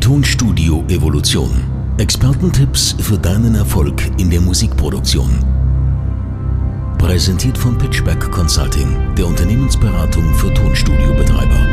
Tonstudio Evolution. Expertentipps für deinen Erfolg in der Musikproduktion. Präsentiert von Pitchback Consulting, der Unternehmensberatung für Tonstudiobetreiber.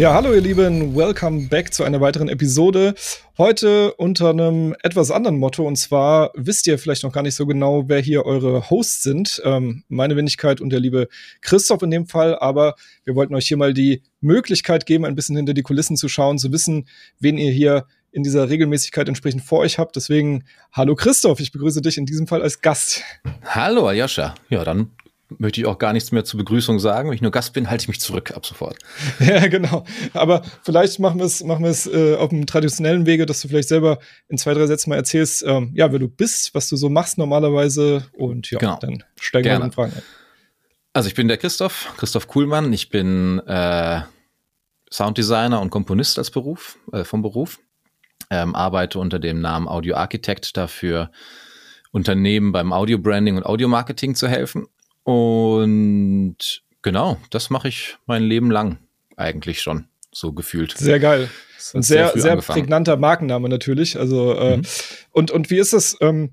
Ja, hallo ihr Lieben, welcome back zu einer weiteren Episode. Heute unter einem etwas anderen Motto und zwar wisst ihr vielleicht noch gar nicht so genau, wer hier eure Hosts sind. Ähm, meine Wenigkeit und der liebe Christoph in dem Fall, aber wir wollten euch hier mal die Möglichkeit geben, ein bisschen hinter die Kulissen zu schauen, zu wissen, wen ihr hier in dieser Regelmäßigkeit entsprechend vor euch habt. Deswegen, hallo Christoph, ich begrüße dich in diesem Fall als Gast. Hallo Aljoscha. Ja, dann möchte ich auch gar nichts mehr zur Begrüßung sagen. Wenn ich nur Gast bin, halte ich mich zurück ab sofort. Ja, genau. Aber vielleicht machen wir es machen wir es äh, auf dem traditionellen Wege, dass du vielleicht selber in zwei, drei Sätzen mal erzählst, ähm, ja, wer du bist, was du so machst normalerweise und ja, genau. dann steigen wir in Fragen ein. Also ich bin der Christoph, Christoph Kuhlmann. Ich bin äh, Sounddesigner und Komponist als Beruf, äh, vom Beruf. Ähm, arbeite unter dem Namen Audio Architect dafür Unternehmen beim Audio Branding und Audio Marketing zu helfen und genau, das mache ich mein Leben lang eigentlich schon, so gefühlt. Sehr geil. Und sehr, sehr, sehr prägnanter Markenname natürlich. Also, äh, mhm. und, und wie ist das? Ähm,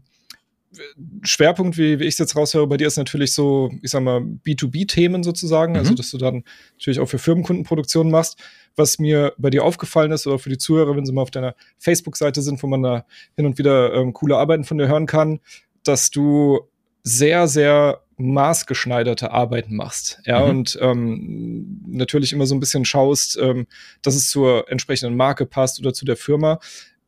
Schwerpunkt, wie, wie ich es jetzt raushöre, bei dir ist natürlich so, ich sag mal, B2B-Themen sozusagen, also, mhm. also dass du dann natürlich auch für Firmenkundenproduktionen machst. Was mir bei dir aufgefallen ist, oder für die Zuhörer, wenn sie mal auf deiner Facebook-Seite sind, wo man da hin und wieder ähm, coole Arbeiten von dir hören kann, dass du sehr, sehr maßgeschneiderte Arbeiten machst. Ja, mhm. und ähm, natürlich immer so ein bisschen schaust, ähm, dass es zur entsprechenden Marke passt oder zu der Firma.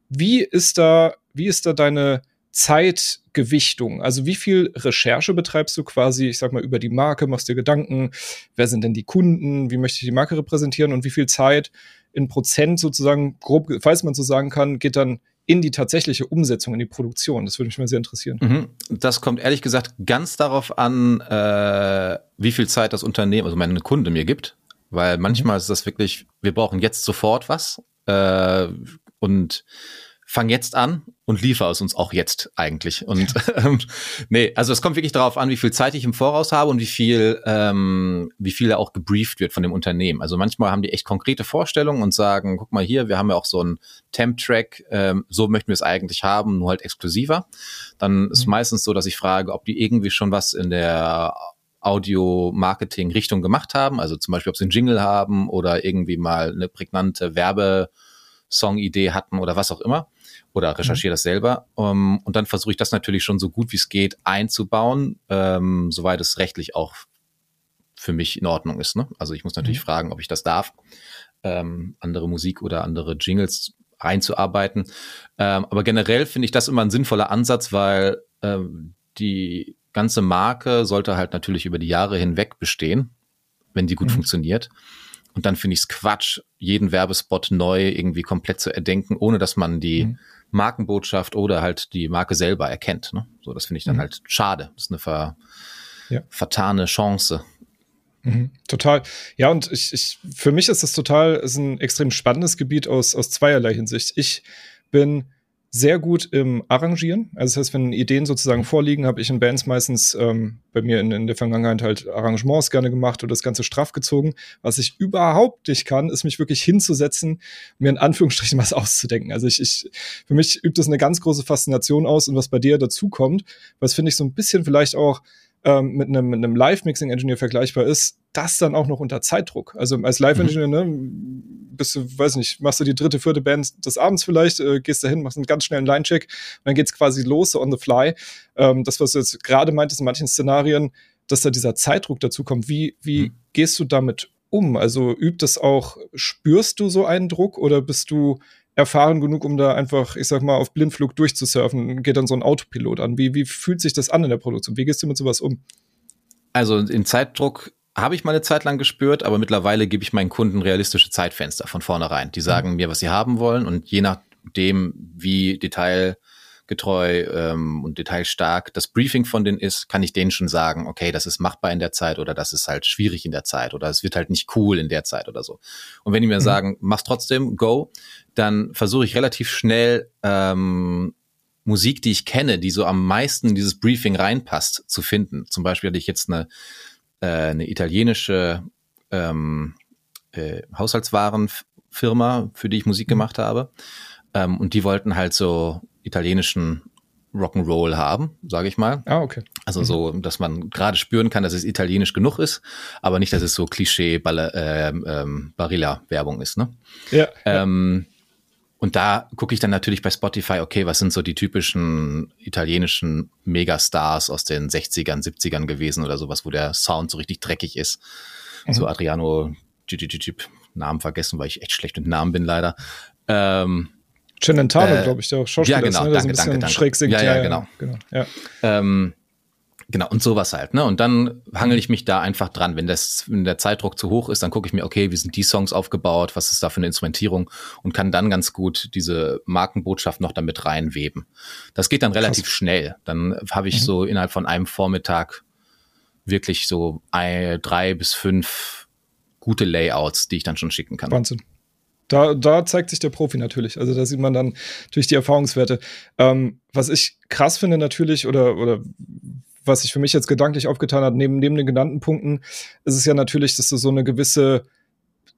Wie ist da, wie ist da deine Zeitgewichtung? Also wie viel Recherche betreibst du quasi, ich sag mal, über die Marke, machst dir Gedanken, wer sind denn die Kunden, wie möchte ich die Marke repräsentieren und wie viel Zeit in Prozent sozusagen, grob, falls man so sagen kann, geht dann in die tatsächliche Umsetzung, in die Produktion? Das würde mich mal sehr interessieren. Mhm. Das kommt ehrlich gesagt ganz darauf an, äh, wie viel Zeit das Unternehmen, also meine Kunde mir gibt. Weil manchmal mhm. ist das wirklich, wir brauchen jetzt sofort was. Äh, und fang jetzt an und liefer es uns auch jetzt eigentlich. Und ähm, nee, also es kommt wirklich darauf an, wie viel Zeit ich im Voraus habe und wie viel, ähm, wie viel auch gebrieft wird von dem Unternehmen. Also manchmal haben die echt konkrete Vorstellungen und sagen, guck mal hier, wir haben ja auch so einen Temp-Track, ähm, so möchten wir es eigentlich haben, nur halt exklusiver. Dann mhm. ist meistens so, dass ich frage, ob die irgendwie schon was in der Audio-Marketing-Richtung gemacht haben. Also zum Beispiel, ob sie einen Jingle haben oder irgendwie mal eine prägnante Werbesong-Idee hatten oder was auch immer oder recherchiere mhm. das selber. Um, ähm, und dann versuche ich das natürlich schon so gut wie es geht einzubauen, ähm, soweit es rechtlich auch für mich in Ordnung ist. Ne? Also ich muss natürlich mhm. fragen, ob ich das darf, ähm, andere Musik oder andere Jingles einzuarbeiten. Ähm, aber generell finde ich das immer ein sinnvoller Ansatz, weil ähm, die ganze Marke sollte halt natürlich über die Jahre hinweg bestehen, wenn die gut mhm. funktioniert. Und dann finde ich es Quatsch, jeden Werbespot neu irgendwie komplett zu erdenken, ohne dass man die mhm. Markenbotschaft oder halt die Marke selber erkennt. Ne? So, das finde ich dann mhm. halt schade. Das ist eine ver ja. vertane Chance. Mhm, total. Ja, und ich, ich, für mich ist das total, ist ein extrem spannendes Gebiet aus, aus zweierlei Hinsicht. Ich bin sehr gut im Arrangieren. Also das heißt, wenn Ideen sozusagen vorliegen, habe ich in Bands meistens ähm, bei mir in, in, der Vergangenheit halt Arrangements gerne gemacht oder das Ganze straff gezogen. Was ich überhaupt nicht kann, ist mich wirklich hinzusetzen, mir in Anführungsstrichen was auszudenken. Also ich, ich für mich übt das eine ganz große Faszination aus und was bei dir dazu kommt, was finde ich so ein bisschen vielleicht auch ähm, mit einem, mit einem Live-Mixing-Engineer vergleichbar ist, das dann auch noch unter Zeitdruck. Also als Live-Engineer, mhm. ne, bist du, weiß nicht, machst du die dritte, vierte Band des Abends vielleicht, äh, gehst dahin, machst einen ganz schnellen Line-Check und dann geht's quasi los, so on the fly. Ähm, das, was du jetzt gerade meintest in manchen Szenarien, dass da dieser Zeitdruck dazu kommt. Wie, wie mhm. gehst du damit um? Also übt das auch, spürst du so einen Druck oder bist du erfahren genug, um da einfach, ich sag mal, auf Blindflug durchzusurfen, geht dann so ein Autopilot an. Wie, wie fühlt sich das an in der Produktion? Wie gehst du mit sowas um? Also in Zeitdruck habe ich mal eine Zeit lang gespürt, aber mittlerweile gebe ich meinen Kunden realistische Zeitfenster von vornherein. Die sagen mhm. mir, was sie haben wollen und je nachdem, wie Detail getreu ähm, und detailstark das Briefing von denen ist, kann ich denen schon sagen, okay, das ist machbar in der Zeit oder das ist halt schwierig in der Zeit oder es wird halt nicht cool in der Zeit oder so. Und wenn die mir mhm. sagen, mach's trotzdem, go, dann versuche ich relativ schnell ähm, Musik, die ich kenne, die so am meisten in dieses Briefing reinpasst, zu finden. Zum Beispiel hatte ich jetzt eine, äh, eine italienische ähm, äh, Haushaltswarenfirma, für die ich Musik mhm. gemacht habe. Ähm, und die wollten halt so italienischen Rock'n'Roll haben, sage ich mal. Ah, okay. Also mhm. so, dass man gerade spüren kann, dass es italienisch genug ist, aber nicht, dass es so Klischee äh, ähm, Barilla-Werbung ist. Ne? Ja. Ähm, und da gucke ich dann natürlich bei Spotify, okay, was sind so die typischen italienischen Megastars aus den 60ern, 70ern gewesen oder sowas, wo der Sound so richtig dreckig ist. Mhm. So Adriano, Namen vergessen, weil ich echt schlecht mit Namen bin leider. Ähm, Celentano, äh, glaube ich, der Schauspieler ja, genau, ist, ne? danke, so danke, danke. schräg singt. Ja, ja, ja genau. genau, ja. Ähm, genau, und sowas halt, ne? Und dann hangel ich mich da einfach dran. Wenn, das, wenn der Zeitdruck zu hoch ist, dann gucke ich mir, okay, wie sind die Songs aufgebaut, was ist da für eine Instrumentierung und kann dann ganz gut diese Markenbotschaft noch damit reinweben. Das geht dann relativ Krass. schnell. Dann habe ich mhm. so innerhalb von einem Vormittag wirklich so ein, drei bis fünf gute Layouts, die ich dann schon schicken kann. Wahnsinn. Da, da zeigt sich der Profi natürlich. Also da sieht man dann durch die Erfahrungswerte. Ähm, was ich krass finde natürlich oder, oder was sich für mich jetzt gedanklich aufgetan hat, neben, neben den genannten Punkten, ist es ja natürlich, dass du so eine gewisse,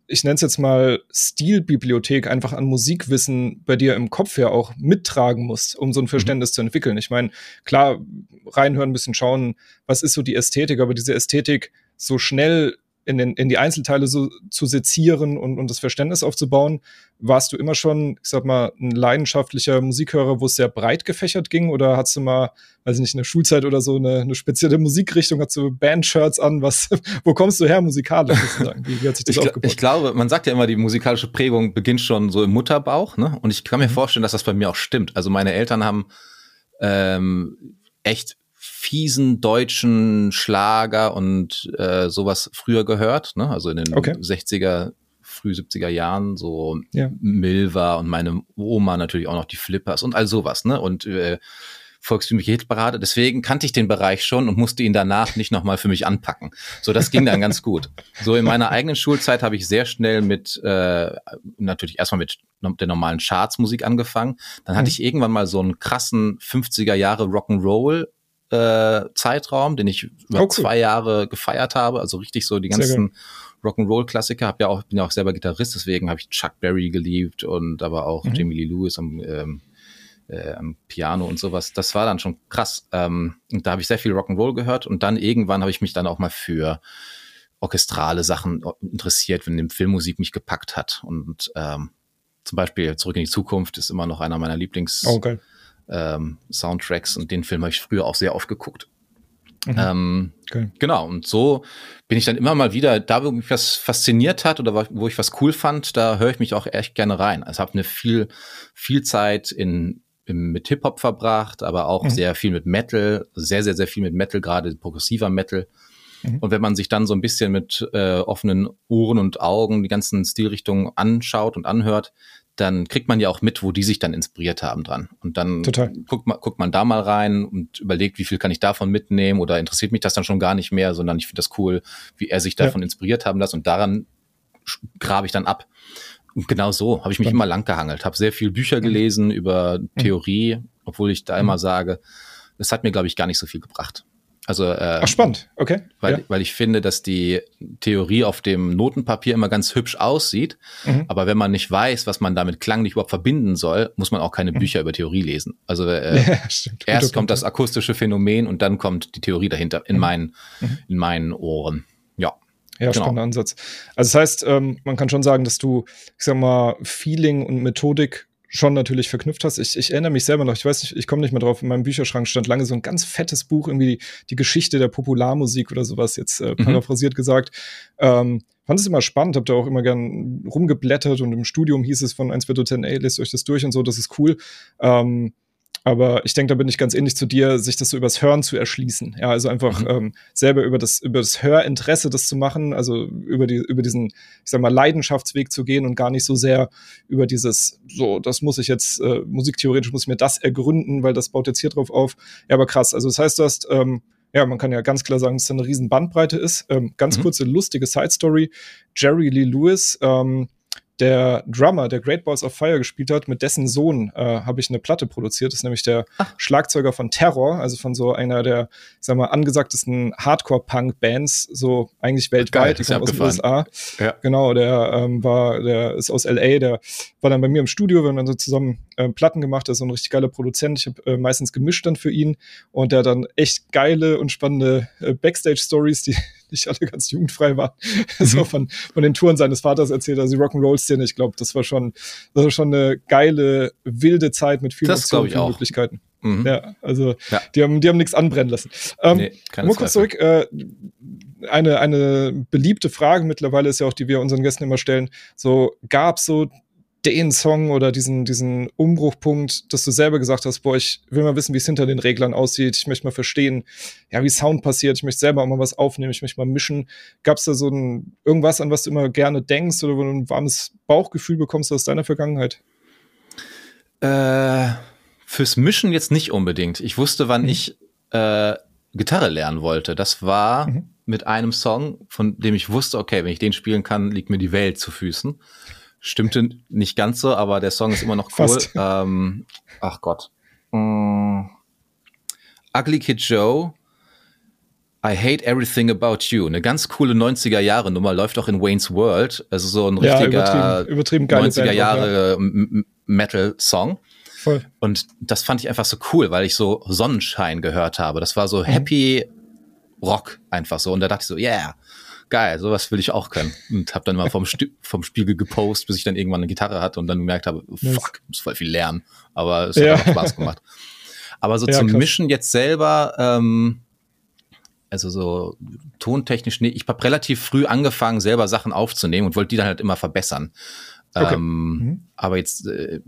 ich nenne es jetzt mal Stilbibliothek einfach an Musikwissen bei dir im Kopf ja auch mittragen musst, um so ein mhm. Verständnis mhm. zu entwickeln. Ich meine, klar, reinhören, ein bisschen schauen, was ist so die Ästhetik, aber diese Ästhetik so schnell in, den, in die Einzelteile so zu sezieren und, und das Verständnis aufzubauen. Warst du immer schon, ich sag mal, ein leidenschaftlicher Musikhörer, wo es sehr breit gefächert ging? Oder hast du mal, weiß ich nicht, in der Schulzeit oder so eine, eine spezielle Musikrichtung, hast du Bandshirts an? Was, wo kommst du her musikalisch? Wie, wie hat sich das ich? Ich glaube, man sagt ja immer, die musikalische Prägung beginnt schon so im Mutterbauch. Ne? Und ich kann mir mhm. vorstellen, dass das bei mir auch stimmt. Also meine Eltern haben ähm, echt fiesen deutschen Schlager und äh, sowas früher gehört, ne? Also in den okay. 60er, früh 70er Jahren, so ja. Milva und meine Oma natürlich auch noch die Flippers und all sowas, ne? Und äh, volkstümliche Hitparade. Deswegen kannte ich den Bereich schon und musste ihn danach nicht nochmal für mich anpacken. So, das ging dann ganz gut. So in meiner eigenen Schulzeit habe ich sehr schnell mit, äh, natürlich erstmal mit der normalen Chartsmusik angefangen. Dann hatte mhm. ich irgendwann mal so einen krassen 50er Jahre Rock'n'Roll äh, Zeitraum, den ich über oh, cool. zwei Jahre gefeiert habe. Also richtig so die ganzen Rock'n'Roll-Klassiker. Hab ja auch, bin ja auch selber Gitarrist, deswegen habe ich Chuck Berry geliebt und aber auch mhm. Jamie Lee Lewis am, ähm, äh, am Piano und sowas. Das war dann schon krass. Ähm, und da habe ich sehr viel Rock'n'Roll gehört und dann irgendwann habe ich mich dann auch mal für orchestrale Sachen interessiert, wenn die Filmmusik mich gepackt hat. Und ähm, zum Beispiel Zurück in die Zukunft ist immer noch einer meiner Lieblings- oh, okay ähm, Soundtracks und den Film habe ich früher auch sehr oft geguckt. Mhm. Ähm, okay. Genau, und so bin ich dann immer mal wieder, da wo mich was fasziniert hat oder wo ich was cool fand, da höre ich mich auch echt gerne rein. Also habe eine viel, viel Zeit in, in mit Hip-Hop verbracht, aber auch mhm. sehr viel mit Metal, sehr, sehr, sehr viel mit Metal, gerade progressiver Metal. Mhm. Und wenn man sich dann so ein bisschen mit äh, offenen Ohren und Augen die ganzen Stilrichtungen anschaut und anhört, dann kriegt man ja auch mit, wo die sich dann inspiriert haben dran. Und dann guckt man, guckt man da mal rein und überlegt, wie viel kann ich davon mitnehmen oder interessiert mich das dann schon gar nicht mehr, sondern ich finde das cool, wie er sich davon ja. inspiriert haben lässt und daran grabe ich dann ab. Und genau so habe ich mich Spannend. immer lang gehangelt, habe sehr viel Bücher mhm. gelesen mhm. über Theorie, obwohl ich da mhm. immer sage, es hat mir, glaube ich, gar nicht so viel gebracht. Also, äh, Ach, spannend, okay. Weil, ja. weil ich finde, dass die Theorie auf dem Notenpapier immer ganz hübsch aussieht. Mhm. Aber wenn man nicht weiß, was man damit klanglich überhaupt verbinden soll, muss man auch keine mhm. Bücher über Theorie lesen. Also äh, ja, erst kommt das akustische Phänomen und dann kommt die Theorie dahinter in, mhm. meinen, mhm. in meinen Ohren. Ja. Ja, genau. spannender Ansatz. Also das heißt, ähm, man kann schon sagen, dass du, ich sag mal, Feeling und Methodik schon natürlich verknüpft hast. Ich, ich erinnere mich selber noch, ich weiß nicht, ich komme nicht mehr drauf, in meinem Bücherschrank stand lange so ein ganz fettes Buch, irgendwie die, die Geschichte der Popularmusik oder sowas, jetzt äh, mhm. paraphrasiert gesagt. Ähm, fand es immer spannend, hab da auch immer gern rumgeblättert und im Studium hieß es von 1 4 10, ey, lest euch das durch und so, das ist cool. Ähm, aber ich denke, da bin ich ganz ähnlich zu dir, sich das so übers Hören zu erschließen. Ja, also einfach mhm. ähm, selber über das, über das Hörinteresse das zu machen, also über die, über diesen, ich sag mal, Leidenschaftsweg zu gehen und gar nicht so sehr über dieses, so, das muss ich jetzt, äh, musiktheoretisch muss ich mir das ergründen, weil das baut jetzt hier drauf auf. Ja, aber krass. Also das heißt, du hast, ähm, ja, man kann ja ganz klar sagen, dass da eine riesen Bandbreite ist. Ähm, ganz mhm. kurze, lustige Side-Story. Jerry Lee Lewis, ähm, der Drummer, der Great Balls of Fire gespielt hat, mit dessen Sohn äh, habe ich eine Platte produziert. Das ist nämlich der Ach. Schlagzeuger von Terror, also von so einer der, ich sag mal, angesagtesten Hardcore-Punk-Bands, so eigentlich weltweit, die kommen aus den USA. Ja. Genau, der ähm, war, der ist aus LA, der war dann bei mir im Studio, wir haben dann so zusammen äh, Platten gemacht, der ist so ein richtig geiler Produzent. Ich habe äh, meistens gemischt dann für ihn und der hat dann echt geile und spannende äh, Backstage-Stories, die nicht alle ganz jugendfrei waren, mhm. so von, von den Touren seines Vaters erzählt, also die Rock'n'Roll-Szene. Ich glaube, das war schon, das war schon eine geile, wilde Zeit mit vielen Optionen und Möglichkeiten. Mhm. Ja, also ja. die haben, die haben nichts anbrennen lassen. Ähm, nee, nur kurz zurück, äh, eine, eine beliebte Frage mittlerweile ist ja auch, die wir unseren Gästen immer stellen, so gab so den Song oder diesen, diesen Umbruchpunkt, dass du selber gesagt hast, boah, ich will mal wissen, wie es hinter den Reglern aussieht, ich möchte mal verstehen, ja, wie Sound passiert, ich möchte selber auch mal was aufnehmen, ich möchte mal mischen. Gab es da so ein, irgendwas, an was du immer gerne denkst oder wo du ein warmes Bauchgefühl bekommst aus deiner Vergangenheit? Äh, fürs Mischen jetzt nicht unbedingt. Ich wusste, wann mhm. ich äh, Gitarre lernen wollte. Das war mhm. mit einem Song, von dem ich wusste, okay, wenn ich den spielen kann, liegt mir die Welt zu Füßen. Stimmte nicht ganz so, aber der Song ist immer noch cool. Ähm, ach Gott. Mm. Ugly Kid Joe. I Hate Everything About You. Eine ganz coole 90er Jahre Nummer, läuft auch in Wayne's World. Also so ein richtiger ja, übertrieben, übertrieben 90er Jahre ja. Metal-Song. Voll. Und das fand ich einfach so cool, weil ich so Sonnenschein gehört habe. Das war so mhm. happy Rock einfach so. Und da dachte ich so, yeah, geil, sowas will ich auch können. Und habe dann mal vom, vom Spiegel gepostet, bis ich dann irgendwann eine Gitarre hatte und dann gemerkt habe, fuck, muss voll viel lernen. Aber es hat ja. auch Spaß gemacht. Aber so ja, zum krass. Mischen jetzt selber, ähm, also so tontechnisch, nee, ich habe relativ früh angefangen, selber Sachen aufzunehmen und wollte die dann halt immer verbessern. Okay. Ähm, mhm. Aber jetzt, äh,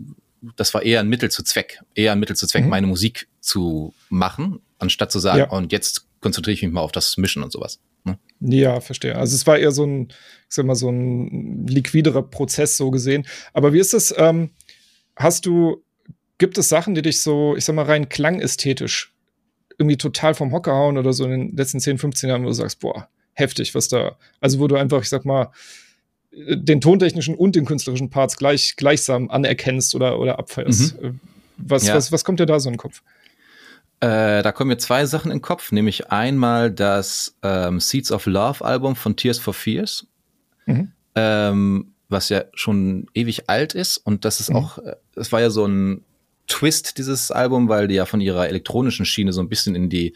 das war eher ein Mittel zu Zweck, eher ein Mittel zu Zweck, mhm. meine Musik zu machen, anstatt zu sagen, ja. und jetzt konzentriere ich mich mal auf das Mischen und sowas. Ne? Ja, verstehe. Also es war eher so ein, ich sag mal, so ein liquiderer Prozess so gesehen. Aber wie ist es, ähm, hast du, gibt es Sachen, die dich so, ich sag mal, rein klangästhetisch irgendwie total vom Hocker hauen oder so in den letzten 10, 15 Jahren, wo du sagst, boah, heftig, was da, also wo du einfach, ich sag mal, den tontechnischen und den künstlerischen Parts gleich, gleichsam anerkennst oder, oder abfeierst. Mhm. Äh, was, ja. was, was kommt dir da so in den Kopf? Äh, da kommen mir zwei Sachen in den Kopf, nämlich einmal das ähm, Seeds of Love Album von Tears for Fears, mhm. ähm, was ja schon ewig alt ist und das ist mhm. auch, es war ja so ein Twist dieses Album, weil die ja von ihrer elektronischen Schiene so ein bisschen in die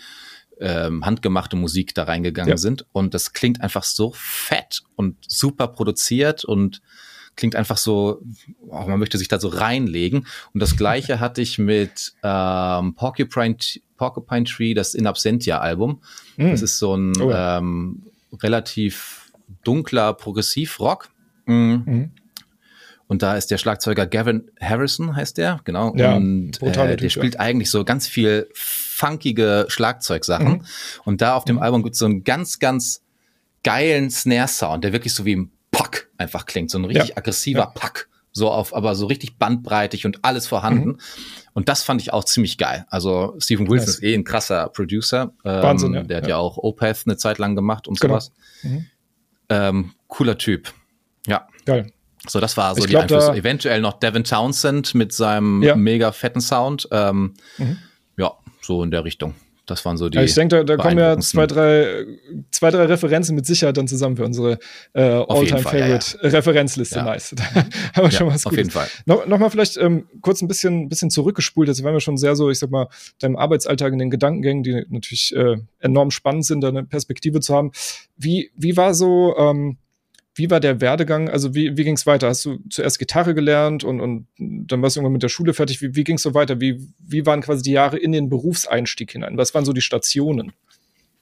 ähm, handgemachte Musik da reingegangen ja. sind und das klingt einfach so fett und super produziert und klingt einfach so, oh, man möchte sich da so reinlegen. Und das gleiche hatte ich mit ähm, Porcupine, Porcupine Tree, das In Absentia-Album. Mm. Das ist so ein oh ja. ähm, relativ dunkler Progressivrock. Mhm. Mhm. Und da ist der Schlagzeuger Gavin Harrison, heißt der, genau. Ja, und äh, der spielt eigentlich so ganz viel funkige Schlagzeugsachen. Mhm. Und da auf dem mhm. Album gibt es so einen ganz, ganz geilen Snare-Sound, der wirklich so wie im Pack einfach klingt, so ein richtig ja. aggressiver ja. Pack. So auf, aber so richtig bandbreitig und alles vorhanden. Mhm. Und das fand ich auch ziemlich geil. Also Stephen Wilson ist eh ein krasser Producer. Ähm, Wahnsinn, ja. Der hat ja, auch Opeth eine Zeit lang gemacht und genau. sowas. Mhm. Ähm, cooler Typ. Ja. Geil. So, das war so ich die glaub, Einflüsse. Eventuell noch Devin Townsend mit seinem mega fetten Sound. Ähm, mhm. Ja, so in der Richtung. Das waren so die. ich denke, da, da kommen ja zwei drei, zwei, drei Referenzen mit Sicherheit dann zusammen für unsere äh, All-Time-Favorite-Referenzliste. Ja, ja. Nice. Da haben wir ja, schon was Auf Gutes. jeden Fall. No, Nochmal vielleicht ähm, kurz ein bisschen, bisschen zurückgespult. Jetzt waren wir schon sehr so, ich sag mal, deinem Arbeitsalltag in den Gedankengängen, die natürlich äh, enorm spannend sind, da eine Perspektive zu haben. Wie, wie war so, ähm, wie war der Werdegang? Also wie, wie ging es weiter? Hast du zuerst Gitarre gelernt und, und dann warst du irgendwann mit der Schule fertig? Wie, wie ging es so weiter? Wie, wie waren quasi die Jahre in den Berufseinstieg hinein? Was waren so die Stationen?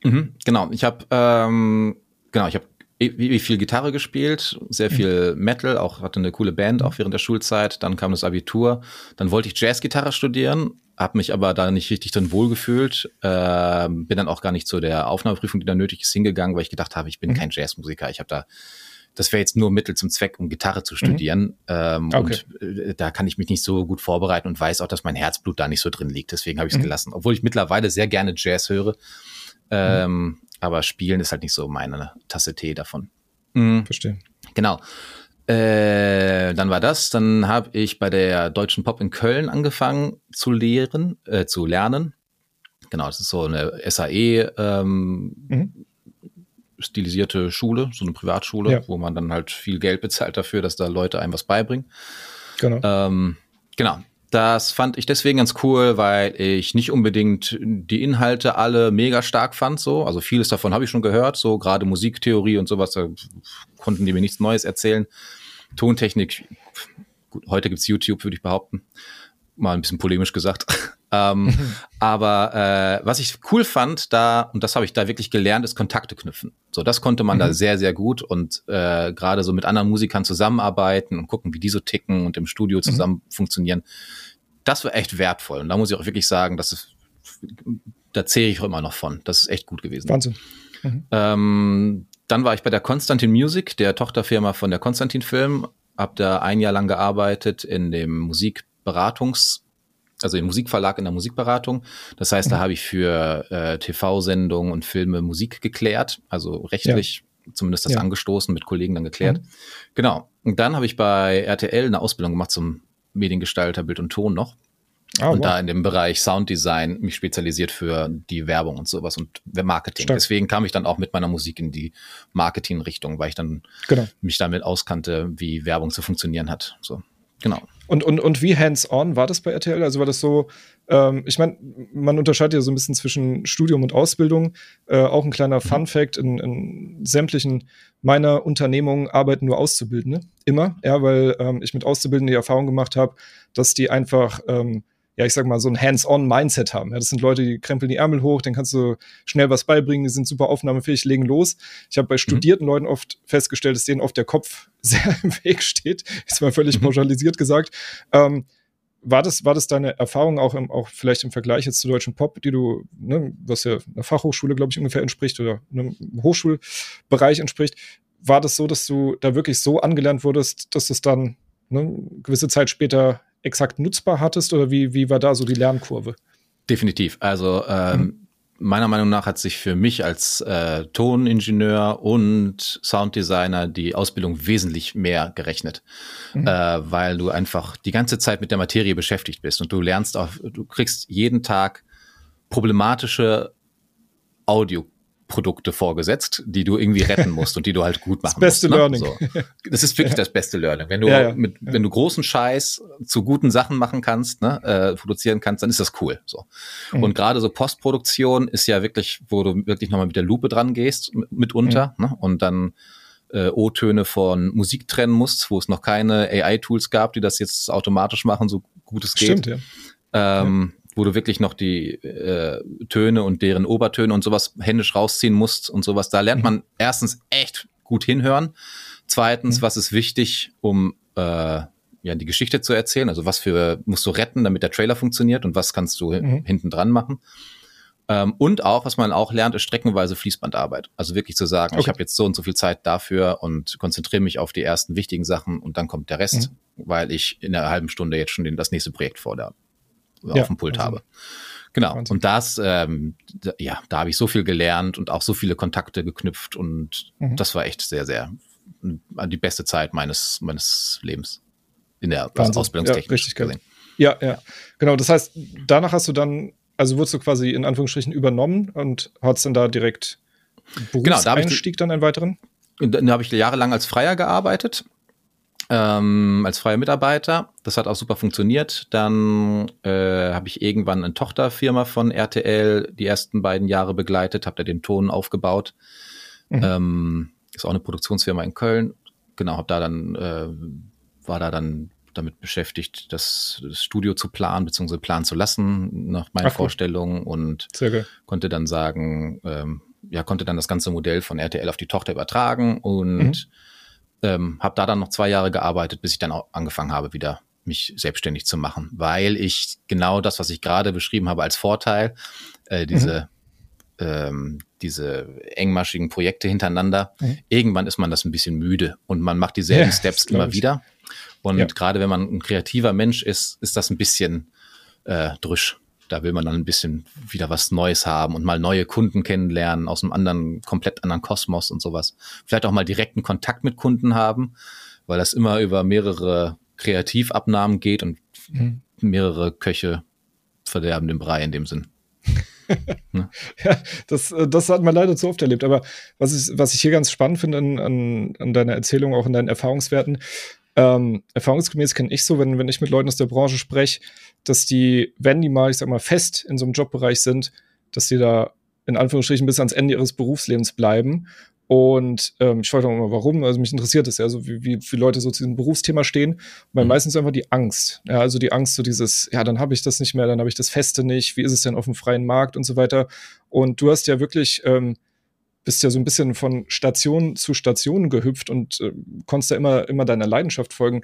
Mhm, genau, ich habe ähm, genau, ich habe wie viel Gitarre gespielt, sehr viel. Metal, auch hatte eine coole Band auch während der Schulzeit. Dann kam das Abitur, dann wollte ich Jazzgitarre studieren, habe mich aber da nicht richtig drin wohlgefühlt, äh, bin dann auch gar nicht zu der Aufnahmeprüfung, die da nötig ist, hingegangen, weil ich gedacht habe, ich bin mhm. kein Jazzmusiker, ich habe da das wäre jetzt nur Mittel zum Zweck, um Gitarre zu studieren. Mhm. Ähm, okay. Und äh, da kann ich mich nicht so gut vorbereiten und weiß auch, dass mein Herzblut da nicht so drin liegt. Deswegen habe ich es mhm. gelassen. Obwohl ich mittlerweile sehr gerne Jazz höre. Ähm, mhm. Aber Spielen ist halt nicht so meine Tasse Tee davon. Mhm. Verstehe. Genau. Äh, dann war das. Dann habe ich bei der Deutschen Pop in Köln angefangen zu lehren, äh, zu lernen. Genau, das ist so eine SAE ähm, mhm. Stilisierte Schule, so eine Privatschule, ja. wo man dann halt viel Geld bezahlt dafür, dass da Leute einem was beibringen. Genau. Ähm, genau. Das fand ich deswegen ganz cool, weil ich nicht unbedingt die Inhalte alle mega stark fand, so. Also vieles davon habe ich schon gehört, so gerade Musiktheorie und sowas, da konnten die mir nichts Neues erzählen. Tontechnik, gut, heute gibt's YouTube, würde ich behaupten. Mal ein bisschen polemisch gesagt. ähm, aber äh, was ich cool fand da, und das habe ich da wirklich gelernt, ist Kontakte knüpfen. So, das konnte man mhm. da sehr, sehr gut und äh, gerade so mit anderen Musikern zusammenarbeiten und gucken, wie die so ticken und im Studio mhm. zusammen mhm. funktionieren. Das war echt wertvoll. Und da muss ich auch wirklich sagen, dass es, da zähle ich auch immer noch von. Das ist echt gut gewesen. Wahnsinn. Mhm. Ähm, dann war ich bei der Constantin Music, der Tochterfirma von der Constantin Film, hab da ein Jahr lang gearbeitet in dem Musikberatungs, also im Musikverlag in der Musikberatung. Das heißt, mhm. da habe ich für äh, TV-Sendungen und Filme Musik geklärt, also rechtlich ja. zumindest das ja. angestoßen, mit Kollegen dann geklärt. Mhm. Genau. Und dann habe ich bei RTL eine Ausbildung gemacht zum Mediengestalter Bild und Ton noch. Oh, und wow. da in dem Bereich Sounddesign mich spezialisiert für die Werbung und sowas und Marketing. Stark. Deswegen kam ich dann auch mit meiner Musik in die Marketing-Richtung, weil ich dann genau. mich damit auskannte, wie Werbung zu funktionieren hat. So, genau. Und, und, und wie hands-on war das bei RTL? Also war das so, ähm, ich meine, man unterscheidet ja so ein bisschen zwischen Studium und Ausbildung. Äh, auch ein kleiner mhm. Fun-Fact: in, in sämtlichen meiner Unternehmungen arbeiten nur Auszubildende. Immer, ja, weil ähm, ich mit Auszubildenden die Erfahrung gemacht habe, dass die einfach ähm, ja, ich sag mal, so ein Hands-on-Mindset haben. Ja, das sind Leute, die krempeln die Ärmel hoch, dann kannst du schnell was beibringen, die sind super aufnahmefähig, legen los. Ich habe bei mhm. studierten. Leuten oft festgestellt, dass denen oft der Kopf sehr im Weg steht. Ist mal völlig mhm. pauschalisiert gesagt. Ähm, war das, war das deine Erfahrung auch, im, auch vielleicht im Vergleich jetzt zu deutschen Pop, die du, ne, was ja einer Fachhochschule, glaube ich, ungefähr entspricht oder einem Hochschulbereich entspricht, war das so, dass du da wirklich so angelernt wurdest, dass es dann ne, gewisse Zeit später exakt nutzbar hattest oder wie, wie war da so die Lernkurve? Definitiv. Also ähm, mhm. meiner Meinung nach hat sich für mich als äh, Toningenieur und Sounddesigner die Ausbildung wesentlich mehr gerechnet, mhm. äh, weil du einfach die ganze Zeit mit der Materie beschäftigt bist und du lernst auch, du kriegst jeden Tag problematische Audio Produkte vorgesetzt, die du irgendwie retten musst und die du halt gut machen das beste musst. Learning. Ne? So. Das ist wirklich ja. das beste Learning. Wenn du ja, ja. mit, wenn du großen Scheiß zu guten Sachen machen kannst, ne, äh, produzieren kannst, dann ist das cool. So. Mhm. Und gerade so Postproduktion ist ja wirklich, wo du wirklich nochmal mit der Lupe dran gehst, mitunter, mhm. ne, und dann äh, O-Töne von Musik trennen musst, wo es noch keine AI-Tools gab, die das jetzt automatisch machen, so gut es geht. Stimmt, ja. Ähm, wo du wirklich noch die äh, Töne und deren Obertöne und sowas händisch rausziehen musst und sowas. Da lernt mhm. man erstens echt gut hinhören. Zweitens, mhm. was ist wichtig, um äh, ja die Geschichte zu erzählen? Also was für musst du retten, damit der Trailer funktioniert und was kannst du mhm. hinten dran machen? Ähm, und auch, was man auch lernt, ist streckenweise Fließbandarbeit. Also wirklich zu sagen, okay. ich habe jetzt so und so viel Zeit dafür und konzentriere mich auf die ersten wichtigen Sachen und dann kommt der Rest, mhm. weil ich in einer halben Stunde jetzt schon den, das nächste Projekt vor der ja, auf dem Pult also, habe. Genau. Wahnsinn. Und das, ähm, da, ja, da habe ich so viel gelernt und auch so viele Kontakte geknüpft und mhm. das war echt sehr, sehr die beste Zeit meines, meines Lebens in der Wahnsinn. Ausbildungstechnik. Ja, richtig gesehen. Ja, ja. Genau. Das heißt, danach hast du dann, also wurdest du quasi in Anführungsstrichen übernommen und hattest dann da direkt Berufseinstieg genau, da ich, dann einen weiteren? Da habe ich jahrelang als Freier gearbeitet ähm, als freier Mitarbeiter. Das hat auch super funktioniert. Dann äh, habe ich irgendwann eine Tochterfirma von RTL die ersten beiden Jahre begleitet, habe da den Ton aufgebaut. Mhm. Ähm, ist auch eine Produktionsfirma in Köln. Genau, habe da dann äh, war da dann damit beschäftigt, das, das Studio zu planen bzw. planen zu lassen nach meinen Ach, Vorstellungen und konnte dann sagen, ähm, ja, konnte dann das ganze Modell von RTL auf die Tochter übertragen und mhm ähm, habe da dann noch zwei Jahre gearbeitet, bis ich dann auch angefangen habe, wieder mich selbstständig zu machen, weil ich genau das, was ich gerade beschrieben habe als Vorteil, äh, diese mhm. ähm, diese engmaschigen Projekte hintereinander, mhm. irgendwann ist man das ein bisschen müde und man macht dieselben ja, Steps immer wieder. Und ja. gerade wenn man ein kreativer Mensch ist, ist das ein bisschen äh, drüsch. Da will man dann ein bisschen wieder was Neues haben und mal neue Kunden kennenlernen aus einem anderen, komplett anderen Kosmos und sowas. Vielleicht auch mal direkten Kontakt mit Kunden haben, weil das immer über mehrere Kreativabnahmen geht und mhm. mehrere Köche verderben den Brei in dem Sinn. ne? Ja, das, das hat man leider zu oft erlebt. Aber was ich, was ich hier ganz spannend finde an, an, an deiner Erzählung, auch in deinen Erfahrungswerten, ähm, erfahrungsgemäß kenne ich so, wenn, wenn ich mit Leuten aus der Branche spreche, dass die, wenn die mal, ich sag mal, fest in so einem Jobbereich sind, dass die da in Anführungsstrichen bis ans Ende ihres Berufslebens bleiben. Und ähm, ich frage auch immer, warum. Also mich interessiert es ja, so wie, wie viele Leute so zu diesem Berufsthema stehen. Weil mhm. meistens einfach die Angst. Ja, also die Angst, so dieses, ja, dann habe ich das nicht mehr, dann habe ich das Feste nicht, wie ist es denn auf dem freien Markt und so weiter. Und du hast ja wirklich, ähm, bist ja so ein bisschen von Station zu Station gehüpft und äh, konntest da immer, immer deiner Leidenschaft folgen.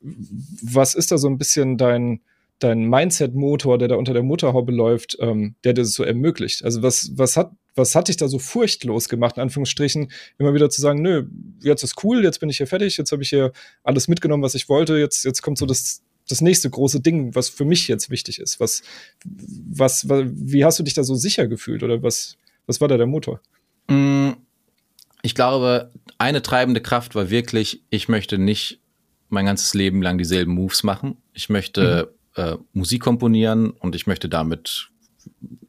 Was ist da so ein bisschen dein, dein Mindset-Motor, der da unter der Mutterhaube läuft, ähm, der dir das so ermöglicht? Also was, was hat, was hat dich da so furchtlos gemacht, in Anführungsstrichen, immer wieder zu sagen, nö, jetzt ist cool, jetzt bin ich hier fertig, jetzt habe ich hier alles mitgenommen, was ich wollte, jetzt, jetzt kommt so das, das nächste große Ding, was für mich jetzt wichtig ist. Was, was, was, wie hast du dich da so sicher gefühlt oder was, was war da der Motor? Mm, ich glaube, eine treibende Kraft war wirklich, ich möchte nicht mein ganzes Leben lang dieselben Moves machen. Ich möchte mhm äh, Musik komponieren und ich möchte damit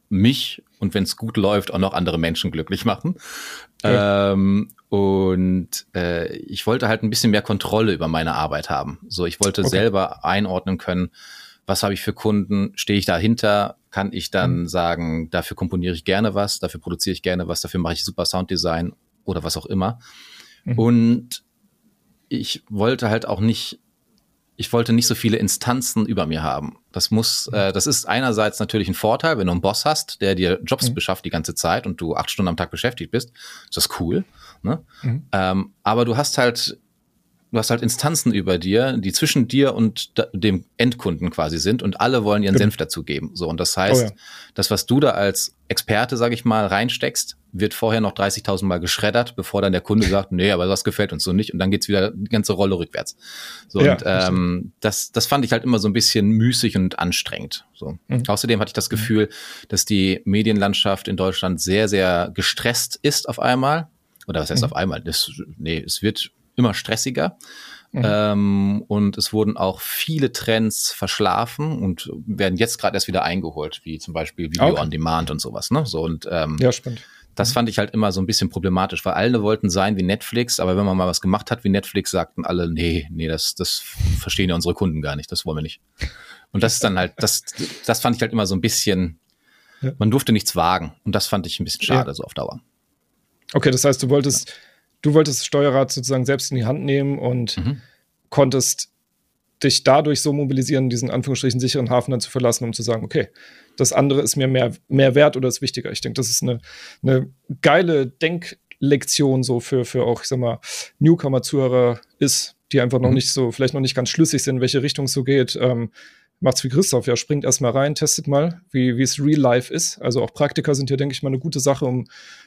mich und wenn es gut läuft, auch noch andere Menschen glücklich machen. Okay. Ähm, und äh, ich wollte halt ein bisschen mehr Kontrolle über meine Arbeit haben. So, ich wollte okay. selber einordnen können, was habe ich für Kunden, stehe ich dahinter, kann ich dann mhm. sagen, dafür komponiere ich gerne was, dafür produziere ich gerne was, dafür mache ich super Sounddesign oder was auch immer. Mhm. Und ich wollte halt auch nicht ich wollte nicht so viele Instanzen über mir haben. Das muss, mhm. äh, das ist einerseits natürlich ein Vorteil, wenn du einen Boss hast, der dir Jobs mhm. beschafft die ganze Zeit und du acht Stunden am Tag beschäftigt bist. Ist das cool. Ne? Mhm. Ähm, aber du hast halt du hast halt Instanzen über dir, die zwischen dir und dem Endkunden quasi sind und alle wollen ihren Senf dazu geben. So und das heißt, oh ja. das was du da als Experte, sage ich mal, reinsteckst, wird vorher noch 30.000 Mal geschreddert, bevor dann der Kunde sagt, nee, aber das gefällt uns so nicht und dann geht's wieder die ganze Rolle rückwärts. So ja, und ähm, das das fand ich halt immer so ein bisschen müßig und anstrengend. So. Mhm. Außerdem hatte ich das Gefühl, dass die Medienlandschaft in Deutschland sehr sehr gestresst ist auf einmal oder was heißt mhm. auf einmal? Das, nee, es wird immer stressiger. Mhm. Ähm, und es wurden auch viele Trends verschlafen und werden jetzt gerade erst wieder eingeholt, wie zum Beispiel Video okay. on Demand und sowas. Ne? So und ähm, ja, spannend. Das mhm. fand ich halt immer so ein bisschen problematisch, weil alle wollten sein wie Netflix, aber wenn man mal was gemacht hat wie Netflix, sagten alle, nee, nee, das, das verstehen ja unsere Kunden gar nicht, das wollen wir nicht. Und das ist dann halt, das, das fand ich halt immer so ein bisschen, ja. man durfte nichts wagen. Und das fand ich ein bisschen schade, ja. so auf Dauer. Okay, das heißt, du wolltest du wolltest das Steuerrad sozusagen selbst in die Hand nehmen und mhm. konntest dich dadurch so mobilisieren, diesen Anführungsstrichen sicheren Hafen dann zu verlassen, um zu sagen, okay, das andere ist mir mehr, mehr wert oder ist wichtiger. Ich denke, das ist eine, eine geile Denklektion so für, für auch, ich sag mal, Newcomer-Zuhörer ist, die einfach noch mhm. nicht so, vielleicht noch nicht ganz schlüssig sind, in welche Richtung es so geht. Ähm, macht's wie Christoph, ja, springt erstmal rein, testet mal, wie, es real life ist. Also auch Praktika sind hier, denke ich mal, eine gute Sache, um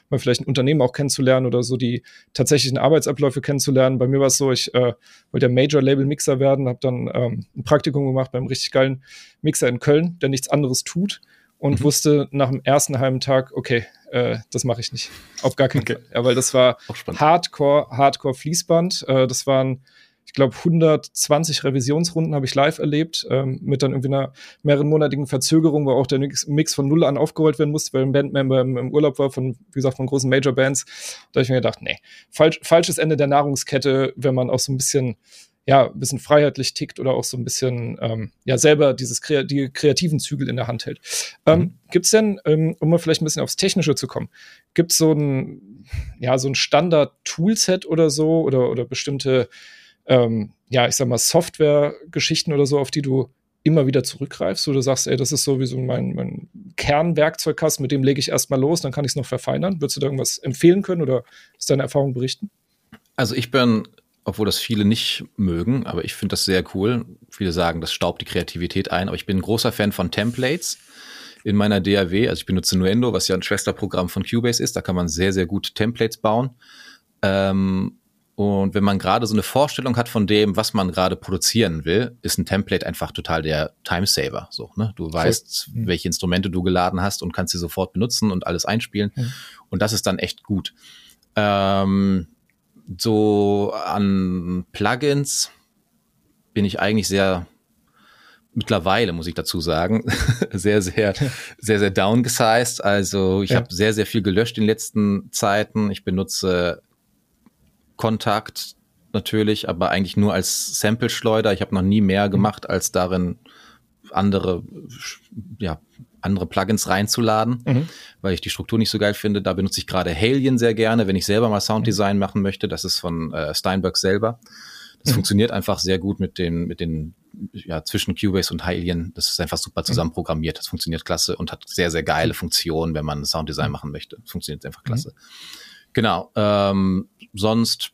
mal vielleicht ein Unternehmen auch kennenzulernen oder so die tatsächlichen Arbeitsabläufe kennenzulernen. Bei mir war es so, ich äh, wollte ja Major-Label-Mixer werden, habe dann ähm, ein Praktikum gemacht beim richtig geilen Mixer in Köln, der nichts anderes tut und mhm. wusste nach dem ersten halben Tag, okay, äh, das mache ich nicht. Auf gar keinen okay. Fall. Ja, weil das war Hardcore, Hardcore Fließband. Äh, das waren ich glaube, 120 Revisionsrunden habe ich live erlebt, ähm, mit dann irgendwie einer mehrerenmonatigen Verzögerung, wo auch der Mix von Null an aufgerollt werden musste, weil ein Bandmember im, im Urlaub war von, wie gesagt, von großen Major-Bands. Da habe ich mir gedacht, nee, falsch, falsches Ende der Nahrungskette, wenn man auch so ein bisschen ja, ein bisschen freiheitlich tickt oder auch so ein bisschen, ähm, ja, selber dieses Kre die kreativen Zügel in der Hand hält. Ähm, mhm. Gibt es denn, ähm, um mal vielleicht ein bisschen aufs Technische zu kommen, gibt es so ein, ja, so ein Standard-Toolset oder so oder, oder bestimmte ähm, ja, ich sag mal, Software-Geschichten oder so, auf die du immer wieder zurückgreifst, wo du sagst, ey, das ist sowieso mein, mein Kernwerkzeugkasten, mit dem lege ich erstmal los, dann kann ich es noch verfeinern. Würdest du da irgendwas empfehlen können oder ist deine Erfahrung berichten? Also ich bin, obwohl das viele nicht mögen, aber ich finde das sehr cool. Viele sagen, das staubt die Kreativität ein, aber ich bin ein großer Fan von Templates in meiner DAW. Also ich benutze Nuendo, was ja ein Schwesterprogramm von Cubase ist. Da kann man sehr, sehr gut Templates bauen. Ähm, und wenn man gerade so eine Vorstellung hat von dem, was man gerade produzieren will, ist ein Template einfach total der Timesaver. So, ne? Du weißt, mhm. welche Instrumente du geladen hast und kannst sie sofort benutzen und alles einspielen. Mhm. Und das ist dann echt gut. Ähm, so an Plugins bin ich eigentlich sehr mittlerweile, muss ich dazu sagen, sehr, sehr, sehr, sehr downgesized. Also ich ja. habe sehr, sehr viel gelöscht in den letzten Zeiten. Ich benutze Kontakt natürlich, aber eigentlich nur als Sample-Schleuder. Ich habe noch nie mehr gemacht, als darin andere, ja, andere Plugins reinzuladen, mhm. weil ich die Struktur nicht so geil finde. Da benutze ich gerade Halien sehr gerne, wenn ich selber mal Sounddesign machen möchte. Das ist von äh, Steinberg selber. Das mhm. funktioniert einfach sehr gut mit den, mit den, ja, zwischen Cubase und Hylian. Das ist einfach super mhm. zusammen programmiert. Das funktioniert klasse und hat sehr, sehr geile mhm. Funktionen, wenn man Sounddesign machen möchte. Das funktioniert einfach klasse. Mhm. Genau. Ähm, sonst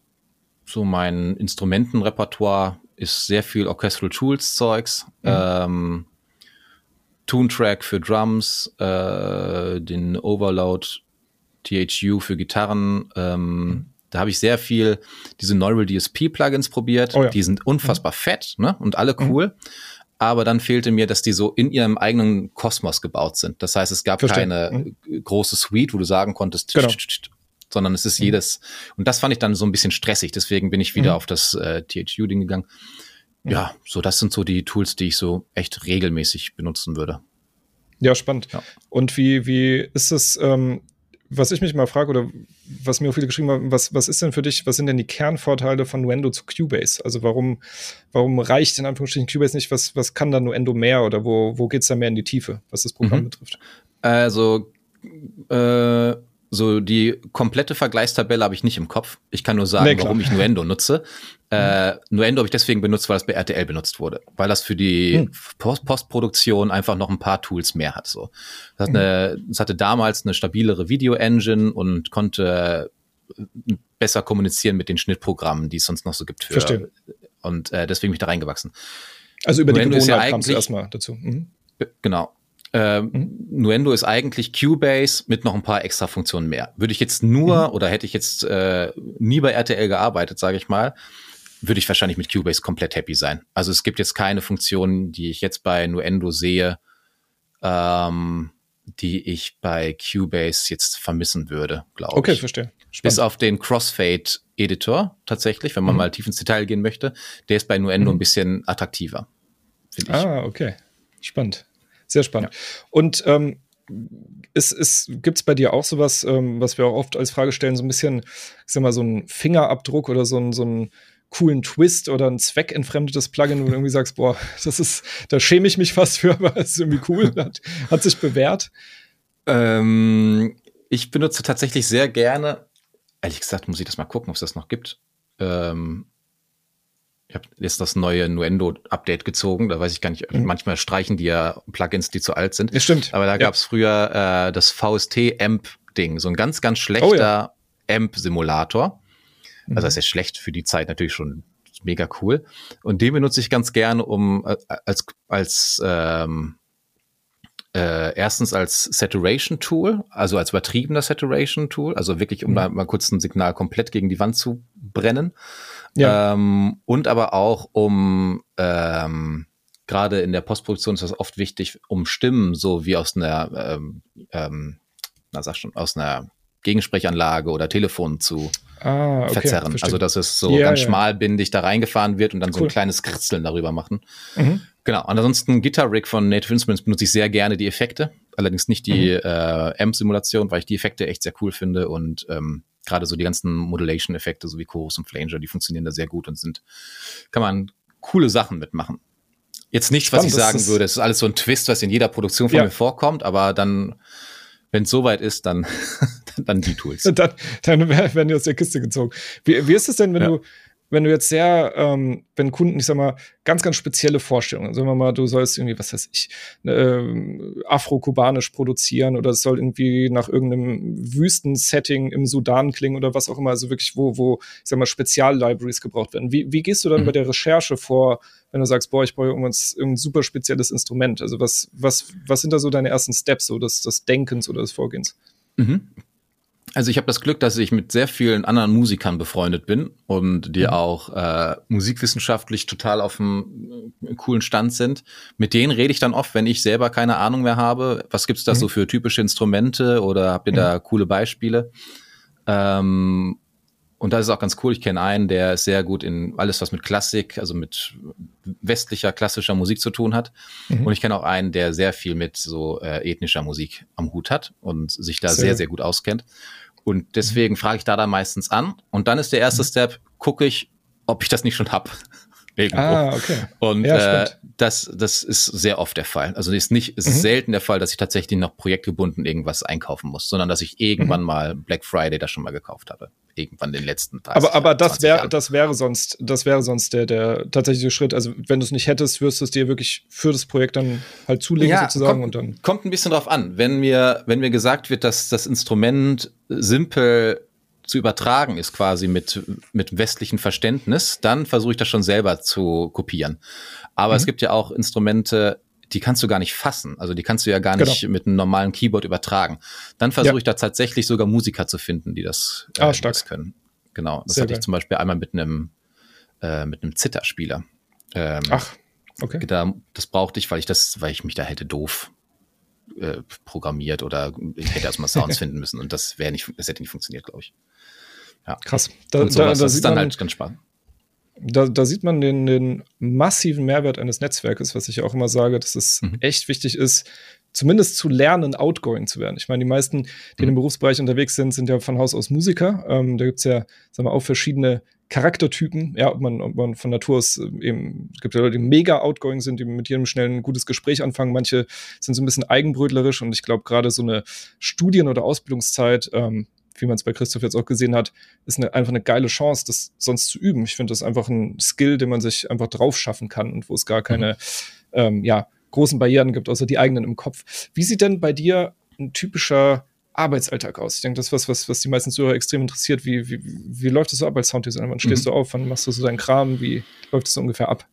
so mein Instrumentenrepertoire ist sehr viel Orchestral Tools Zeugs. Mhm. Ähm, Toon-Track für Drums, äh, den Overload THU für Gitarren. Ähm, mhm. Da habe ich sehr viel diese Neural DSP Plugins probiert. Oh ja. Die sind unfassbar mhm. fett ne? und alle mhm. cool. Aber dann fehlte mir, dass die so in ihrem eigenen Kosmos gebaut sind. Das heißt, es gab Verstehen. keine mhm. große Suite, wo du sagen konntest, genau. Sondern es ist mhm. jedes. Und das fand ich dann so ein bisschen stressig. Deswegen bin ich wieder auf das äh, THU-Ding gegangen ja, so das sind so die Tools, die ich so echt regelmäßig benutzen würde. Ja, spannend. Ja. Und wie, wie ist es, ähm, was ich mich mal frage oder was mir auch viele geschrieben haben, was, was ist denn für dich, was sind denn die Kernvorteile von Nuendo zu Cubase? Also warum, warum reicht in Anführungsstrichen Cubase nicht? Was, was kann da Nuendo mehr oder wo, wo geht es da mehr in die Tiefe, was das Programm mhm. betrifft? Also äh, so die komplette Vergleichstabelle habe ich nicht im Kopf. Ich kann nur sagen, nee, warum ich Nuendo nutze. Äh, Nuendo habe ich deswegen benutzt, weil es bei RTL benutzt wurde, weil das für die hm. Post Postproduktion einfach noch ein paar Tools mehr hat. So, das, hat eine, das hatte damals eine stabilere Video-Engine und konnte besser kommunizieren mit den Schnittprogrammen, die es sonst noch so gibt. Für, Verstehe. Und äh, deswegen bin ich da reingewachsen. Also über Nuendo die Gewohnheit ja kam erstmal dazu. Mhm. Genau. Mhm. Nuendo ist eigentlich Cubase mit noch ein paar extra Funktionen mehr. Würde ich jetzt nur mhm. oder hätte ich jetzt äh, nie bei RTL gearbeitet, sage ich mal, würde ich wahrscheinlich mit Cubase komplett happy sein. Also es gibt jetzt keine Funktionen, die ich jetzt bei Nuendo sehe, ähm, die ich bei Cubase jetzt vermissen würde, glaube okay, ich. Okay, verstehe. Spannend. Bis auf den Crossfade-Editor tatsächlich, wenn man mhm. mal tief ins Detail gehen möchte. Der ist bei Nuendo mhm. ein bisschen attraktiver. Ah, okay. Spannend. Sehr spannend. Ja. Und ähm, ist, ist, gibt es bei dir auch sowas, ähm, was wir auch oft als Frage stellen, so ein bisschen, ich sag mal, so ein Fingerabdruck oder so ein, so ein coolen Twist oder ein zweckentfremdetes Plugin, wo du irgendwie sagst, boah, das ist, da schäme ich mich fast für, aber es ist irgendwie cool, hat, hat sich bewährt? Ähm, ich benutze tatsächlich sehr gerne, ehrlich gesagt, muss ich das mal gucken, ob es das noch gibt. Ähm, ich habe jetzt das neue Nuendo-Update gezogen. Da weiß ich gar nicht, mhm. manchmal streichen die ja Plugins, die zu alt sind. Ja, stimmt. Aber da gab es früher äh, das VST-Amp-Ding, so ein ganz, ganz schlechter oh, ja. Amp-Simulator. Mhm. Also das ist ja schlecht für die Zeit natürlich schon mega cool. Und den benutze ich ganz gerne, um äh, als, als ähm, äh, erstens als Saturation Tool, also als übertriebener Saturation Tool, also wirklich, um mhm. da mal kurz ein Signal komplett gegen die Wand zu brennen. Ja. Ähm, und aber auch um ähm, gerade in der Postproduktion ist das oft wichtig, um Stimmen so wie aus einer, ähm, ähm, na sag schon, aus einer Gegensprechanlage oder Telefon zu ah, okay, verzerren. Verstehe. Also dass es so ja, ganz ja. schmalbindig da reingefahren wird und dann cool. so ein kleines Kritzeln darüber machen. Mhm. Genau. Ansonsten Guitar Rig von Native Instruments benutze ich sehr gerne die Effekte, allerdings nicht die mhm. äh, Amp-Simulation, weil ich die Effekte echt sehr cool finde und ähm, gerade so die ganzen Modulation-Effekte, so wie Chorus und Flanger, die funktionieren da sehr gut und sind, kann man coole Sachen mitmachen. Jetzt nicht, Spannend, was ich sagen würde, es ist alles so ein Twist, was in jeder Produktion von ja. mir vorkommt, aber dann, wenn es soweit ist, dann, dann die Tools. dann, dann werden die aus der Kiste gezogen. Wie, wie ist es denn, wenn ja. du, wenn du jetzt sehr, ähm, wenn Kunden, ich sag mal, ganz, ganz spezielle Vorstellungen, sagen wir mal, du sollst irgendwie, was weiß ich, äh, afro-kubanisch produzieren oder es soll irgendwie nach irgendeinem Wüstensetting im Sudan klingen oder was auch immer, also wirklich, wo, wo, ich sag mal, Spezial-Libraries gebraucht werden. Wie, wie gehst du dann mhm. bei der Recherche vor, wenn du sagst, boah, ich brauche irgendwas, irgendein super spezielles Instrument? Also was, was, was sind da so deine ersten Steps, so des, des Denkens oder des Vorgehens? Mhm. Also ich habe das Glück, dass ich mit sehr vielen anderen Musikern befreundet bin und die mhm. auch äh, musikwissenschaftlich total auf einem äh, coolen Stand sind. Mit denen rede ich dann oft, wenn ich selber keine Ahnung mehr habe. Was gibt's da mhm. so für typische Instrumente oder habt ihr mhm. da coole Beispiele? Ähm, und das ist auch ganz cool. Ich kenne einen, der ist sehr gut in alles, was mit Klassik, also mit westlicher, klassischer Musik zu tun hat. Mhm. Und ich kenne auch einen, der sehr viel mit so äh, ethnischer Musik am Hut hat und sich da sehr, sehr, sehr gut auskennt. Und deswegen mhm. frage ich da dann meistens an. Und dann ist der erste mhm. Step, gucke ich, ob ich das nicht schon hab. Irgendwo. Ah, okay. Und ja, äh, das, das ist sehr oft der Fall. Also ist nicht, ist mhm. selten der Fall, dass ich tatsächlich noch projektgebunden irgendwas einkaufen muss, sondern dass ich irgendwann mhm. mal Black Friday das schon mal gekauft habe. Irgendwann den letzten Tag. Aber, aber das wäre, das wäre sonst, das wäre sonst der, der tatsächliche Schritt. Also wenn du es nicht hättest, wirst du es dir wirklich für das Projekt dann halt zulegen ja, sozusagen kommt, und dann. Kommt ein bisschen drauf an. Wenn mir, wenn mir gesagt wird, dass das Instrument simpel zu übertragen ist quasi mit, mit westlichem Verständnis, dann versuche ich das schon selber zu kopieren. Aber mhm. es gibt ja auch Instrumente, die kannst du gar nicht fassen. Also die kannst du ja gar nicht genau. mit einem normalen Keyboard übertragen. Dann versuche ja. ich da tatsächlich sogar Musiker zu finden, die das, äh, ah, stark. Das können. Genau. Das Sehr hatte geil. ich zum Beispiel einmal mit einem, äh, mit einem Zitterspieler. Ähm, Ach, okay. Da, das brauchte ich, weil ich das, weil ich mich da hätte doof äh, programmiert oder ich hätte erstmal Sounds finden müssen und das wäre nicht, das hätte nicht funktioniert, glaube ich. Ja. Krass. Da, und sowas, da, da das ist dann halt ganz spannend. Da, da sieht man den, den, massiven Mehrwert eines Netzwerkes, was ich auch immer sage, dass es mhm. echt wichtig ist, zumindest zu lernen, outgoing zu werden. Ich meine, die meisten, die mhm. im Berufsbereich unterwegs sind, sind ja von Haus aus Musiker. Ähm, da gibt's ja, sagen wir, auch verschiedene Charaktertypen, ja, ob man, ob man von Natur aus äh, eben, es gibt ja Leute, die mega outgoing sind, die mit jedem schnell ein gutes Gespräch anfangen. Manche sind so ein bisschen eigenbrötlerisch und ich glaube, gerade so eine Studien- oder Ausbildungszeit, ähm, wie man es bei Christoph jetzt auch gesehen hat, ist eine, einfach eine geile Chance, das sonst zu üben. Ich finde das einfach ein Skill, den man sich einfach drauf schaffen kann und wo es gar keine, mhm. ähm, ja, großen Barrieren gibt, außer die eigenen im Kopf. Wie sieht denn bei dir ein typischer Arbeitsalltag aus? Ich denke, das ist was, was, was die meisten Zuhörer extrem interessiert. Wie, wie, wie läuft das so ab als Sounddesigner? Wann stehst mhm. du auf? Wann machst du so deinen Kram? Wie läuft das so ungefähr ab?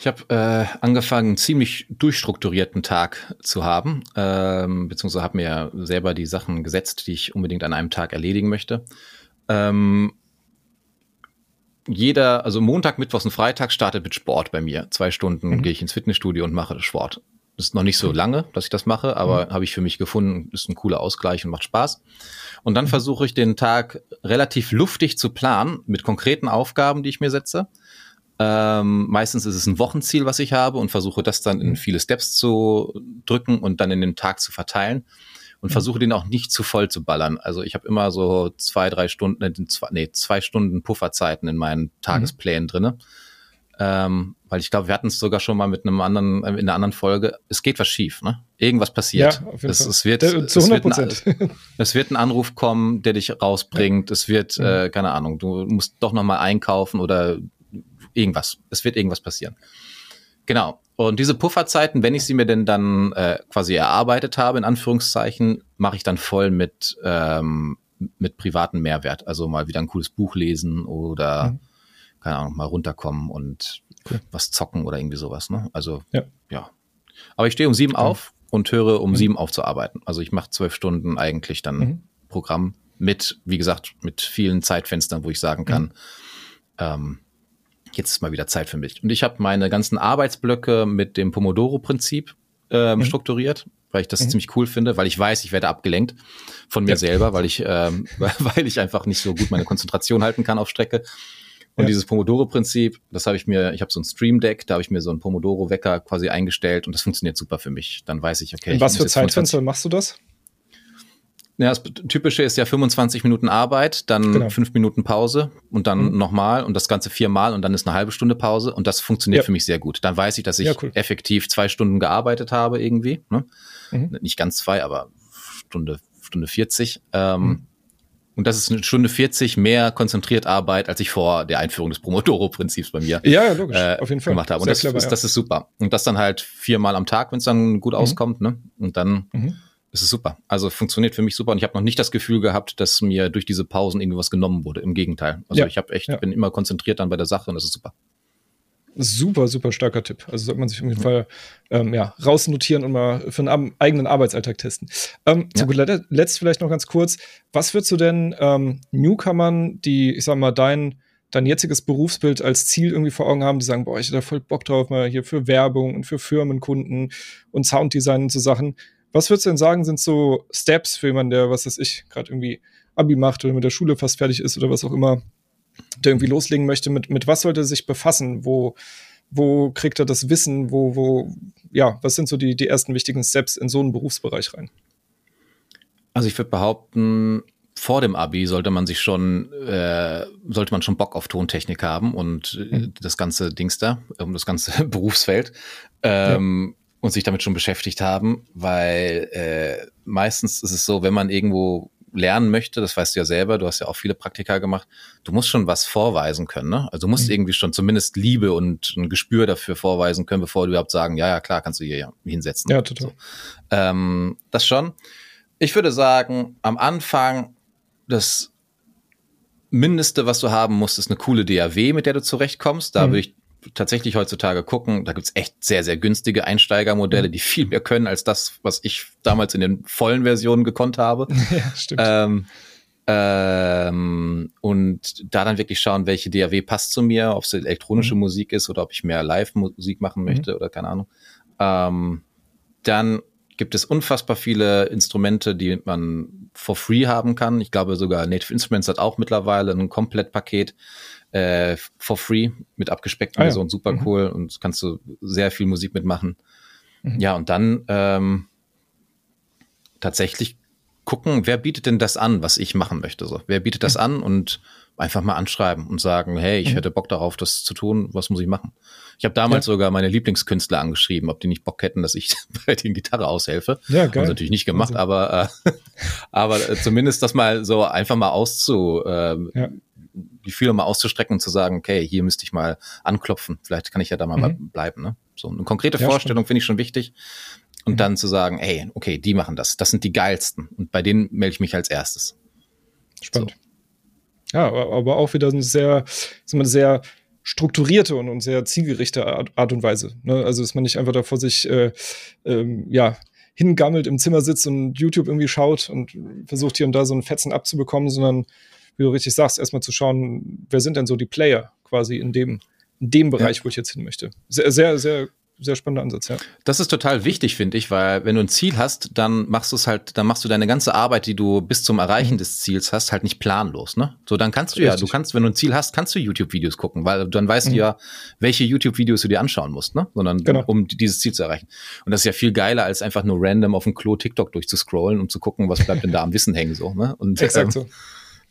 Ich habe äh, angefangen, einen ziemlich durchstrukturierten Tag zu haben, ähm, beziehungsweise habe mir selber die Sachen gesetzt, die ich unbedingt an einem Tag erledigen möchte. Ähm, jeder, also Montag, Mittwochs und Freitag startet mit Sport bei mir. Zwei Stunden mhm. gehe ich ins Fitnessstudio und mache Sport. Das ist noch nicht so lange, dass ich das mache, aber mhm. habe ich für mich gefunden, ist ein cooler Ausgleich und macht Spaß. Und dann mhm. versuche ich den Tag relativ luftig zu planen mit konkreten Aufgaben, die ich mir setze. Ähm, meistens ist es ein Wochenziel, was ich habe und versuche das dann in mhm. viele Steps zu drücken und dann in den Tag zu verteilen und mhm. versuche den auch nicht zu voll zu ballern. Also ich habe immer so zwei, drei Stunden, äh, zwei, nee, zwei Stunden Pufferzeiten in meinen Tagesplänen mhm. drinne. Ähm, weil ich glaube, wir hatten es sogar schon mal mit einem anderen, äh, in einer anderen Folge. Es geht was schief, ne? Irgendwas passiert. Ja, auf jeden es, Fall. es wird, der, zu 100 Prozent. Es, wird ein, Anruf kommen, der dich rausbringt. Ja. Es wird, mhm. äh, keine Ahnung, du musst doch noch mal einkaufen oder irgendwas. Es wird irgendwas passieren. Genau. Und diese Pufferzeiten, wenn ich sie mir denn dann äh, quasi erarbeitet habe, in Anführungszeichen, mache ich dann voll mit, ähm, mit privaten Mehrwert. Also mal wieder ein cooles Buch lesen oder, mhm. keine Ahnung, mal runterkommen und okay. was zocken oder irgendwie sowas. Ne? Also, ja. ja. Aber ich stehe um sieben okay. auf und höre um mhm. sieben auf zu arbeiten. Also ich mache zwölf Stunden eigentlich dann mhm. Programm mit, wie gesagt, mit vielen Zeitfenstern, wo ich sagen kann, mhm. ähm, jetzt ist mal wieder Zeit für mich. Und ich habe meine ganzen Arbeitsblöcke mit dem Pomodoro-Prinzip ähm, mhm. strukturiert, weil ich das mhm. ziemlich cool finde, weil ich weiß, ich werde abgelenkt von mir ja. selber, weil ich, ähm, weil ich einfach nicht so gut meine Konzentration halten kann auf Strecke. Und ja. dieses Pomodoro-Prinzip, das habe ich mir, ich habe so ein Stream Deck, da habe ich mir so einen Pomodoro-Wecker quasi eingestellt und das funktioniert super für mich. Dann weiß ich, okay. In was für Zeitfenster machst du das? Ja, das Typische ist ja 25 Minuten Arbeit, dann genau. fünf Minuten Pause und dann mhm. nochmal und das Ganze viermal und dann ist eine halbe Stunde Pause und das funktioniert ja. für mich sehr gut. Dann weiß ich, dass ich ja, cool. effektiv zwei Stunden gearbeitet habe irgendwie. Ne? Mhm. Nicht ganz zwei, aber Stunde, Stunde 40. Ähm, mhm. Und das ist eine Stunde 40 mehr konzentriert Arbeit, als ich vor der Einführung des Pomodoro-Prinzips bei mir ja, logisch. Äh, auf jeden Fall. gemacht habe. Und das, clever, ist, das ist super. Und das dann halt viermal am Tag, wenn es dann gut mhm. auskommt. Ne? Und dann mhm es ist super. Also funktioniert für mich super und ich habe noch nicht das Gefühl gehabt, dass mir durch diese Pausen irgendwas genommen wurde. Im Gegenteil. Also ja. ich habe echt, ja. bin immer konzentriert dann bei der Sache und das ist super. Super, super starker Tipp. Also sollte man sich auf jeden Fall ähm, ja, rausnotieren und mal für einen eigenen Arbeitsalltag testen. Ähm, ja. Zu guter Letzt vielleicht noch ganz kurz. Was würdest du denn ähm, Newcomern, die, ich sag mal, dein, dein jetziges Berufsbild als Ziel irgendwie vor Augen haben, die sagen, boah, ich hätte da voll Bock drauf, mal hier für Werbung und für Firmenkunden und Sounddesign und so Sachen. Was würdest du denn sagen, sind so Steps für jemanden, der, was weiß ich, gerade irgendwie Abi macht oder mit der Schule fast fertig ist oder was auch immer, der irgendwie loslegen möchte, mit, mit was sollte er sich befassen? Wo, wo kriegt er das Wissen? Wo, wo, ja, was sind so die, die ersten wichtigen Steps in so einen Berufsbereich rein? Also ich würde behaupten, vor dem Abi sollte man sich schon, äh, sollte man schon Bock auf Tontechnik haben und äh, mhm. das ganze Dings da, um das ganze Berufsfeld ähm. Und sich damit schon beschäftigt haben, weil äh, meistens ist es so, wenn man irgendwo lernen möchte, das weißt du ja selber, du hast ja auch viele Praktika gemacht, du musst schon was vorweisen können, ne? Also du musst mhm. irgendwie schon zumindest Liebe und ein Gespür dafür vorweisen können, bevor du überhaupt sagen, ja, ja, klar, kannst du hier hinsetzen. Ja, total. So. Ähm, das schon. Ich würde sagen, am Anfang das Mindeste, was du haben musst, ist eine coole DAW, mit der du zurechtkommst. Da mhm. würde ich tatsächlich heutzutage gucken. Da gibt's echt sehr, sehr günstige Einsteigermodelle, mhm. die viel mehr können als das, was ich damals in den vollen Versionen gekonnt habe. Ja, stimmt. Ähm, ähm, und da dann wirklich schauen, welche DAW passt zu mir, ob es elektronische mhm. Musik ist oder ob ich mehr Live-Musik machen mhm. möchte mhm. oder keine Ahnung. Ähm, dann gibt es unfassbar viele Instrumente, die man for free haben kann. Ich glaube sogar Native Instruments hat auch mittlerweile ein Komplettpaket äh, for free mit abgespeckten ah, Versionen. Ja. Super mhm. cool und kannst du sehr viel Musik mitmachen. Mhm. Ja, und dann ähm, tatsächlich gucken, wer bietet denn das an, was ich machen möchte. So, wer bietet das mhm. an und einfach mal anschreiben und sagen, hey, ich mhm. hätte Bock darauf, das zu tun, was muss ich machen? Ich habe damals ja. sogar meine Lieblingskünstler angeschrieben, ob die nicht Bock hätten, dass ich bei den Gitarre aushelfe. Ja, geil. Haben natürlich nicht gemacht, also. aber äh, aber äh, zumindest das mal so einfach mal auszu äh, ja. Die Fühler mal auszustrecken und zu sagen, okay, hier müsste ich mal anklopfen. Vielleicht kann ich ja da mal mhm. bleiben. Ne? So eine konkrete ja, Vorstellung finde ich schon wichtig. Und mhm. dann zu sagen, ey, okay, die machen das. Das sind die geilsten. Und bei denen melde ich mich als erstes. Spannend. So. Ja, aber auch wieder eine sehr, eine sehr strukturierte und, und sehr zielgerichte Art, Art und Weise. Ne? Also, dass man nicht einfach da vor sich, äh, ähm, ja, hingammelt im Zimmer sitzt und YouTube irgendwie schaut und versucht hier und da so einen Fetzen abzubekommen, sondern, wie du richtig sagst, erstmal zu schauen, wer sind denn so die Player quasi in dem, in dem Bereich, ja. wo ich jetzt hin möchte. Sehr, sehr, sehr sehr spannender Ansatz, ja. Das ist total wichtig, finde ich, weil wenn du ein Ziel hast, dann machst du es halt, dann machst du deine ganze Arbeit, die du bis zum Erreichen des Ziels hast, halt nicht planlos, ne? So, dann kannst du Richtig. ja, du kannst, wenn du ein Ziel hast, kannst du YouTube-Videos gucken, weil dann weißt mhm. du ja, welche YouTube-Videos du dir anschauen musst, ne? Sondern genau. um dieses Ziel zu erreichen. Und das ist ja viel geiler, als einfach nur random auf dem Klo TikTok durchzuscrollen, um zu gucken, was bleibt denn da am Wissen hängen, so, ne? Und, Exakt ähm, so.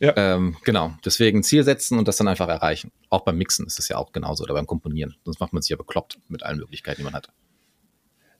Ja. Ähm, genau. Deswegen Ziel setzen und das dann einfach erreichen. Auch beim Mixen ist es ja auch genauso oder beim Komponieren. Sonst macht man sich ja bekloppt mit allen Möglichkeiten, die man hat.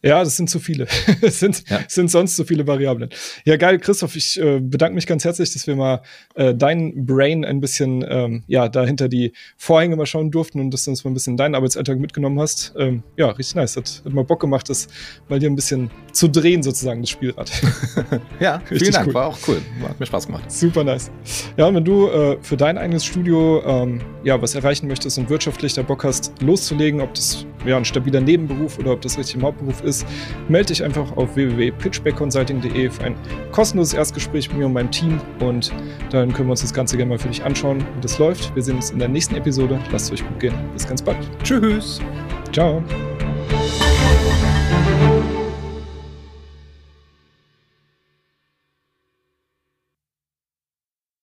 Ja, das sind zu viele. Es sind, ja. sind sonst zu viele Variablen. Ja, geil, Christoph, ich äh, bedanke mich ganz herzlich, dass wir mal äh, dein Brain ein bisschen, ähm, ja, da hinter die Vorhänge mal schauen durften und dass du uns mal ein bisschen deinen Arbeitsalltag mitgenommen hast. Ähm, ja, richtig nice. Hat, hat mal Bock gemacht, das mal dir ein bisschen zu drehen, sozusagen, das Spielrad. ja, richtig vielen Dank, cool. war auch cool. Hat mir Spaß gemacht. Super nice. Ja, und wenn du äh, für dein eigenes Studio, ähm, ja, was erreichen möchtest und wirtschaftlich da Bock hast, loszulegen, ob das ja ein stabiler Nebenberuf oder ob das richtig im Hauptberuf ist, ist, melde dich einfach auf www.pitchbackconsulting.de für ein kostenloses Erstgespräch mit mir und meinem Team und dann können wir uns das Ganze gerne mal für dich anschauen, wie das läuft. Wir sehen uns in der nächsten Episode. Lasst es euch gut gehen. Bis ganz bald. Tschüss. Ciao.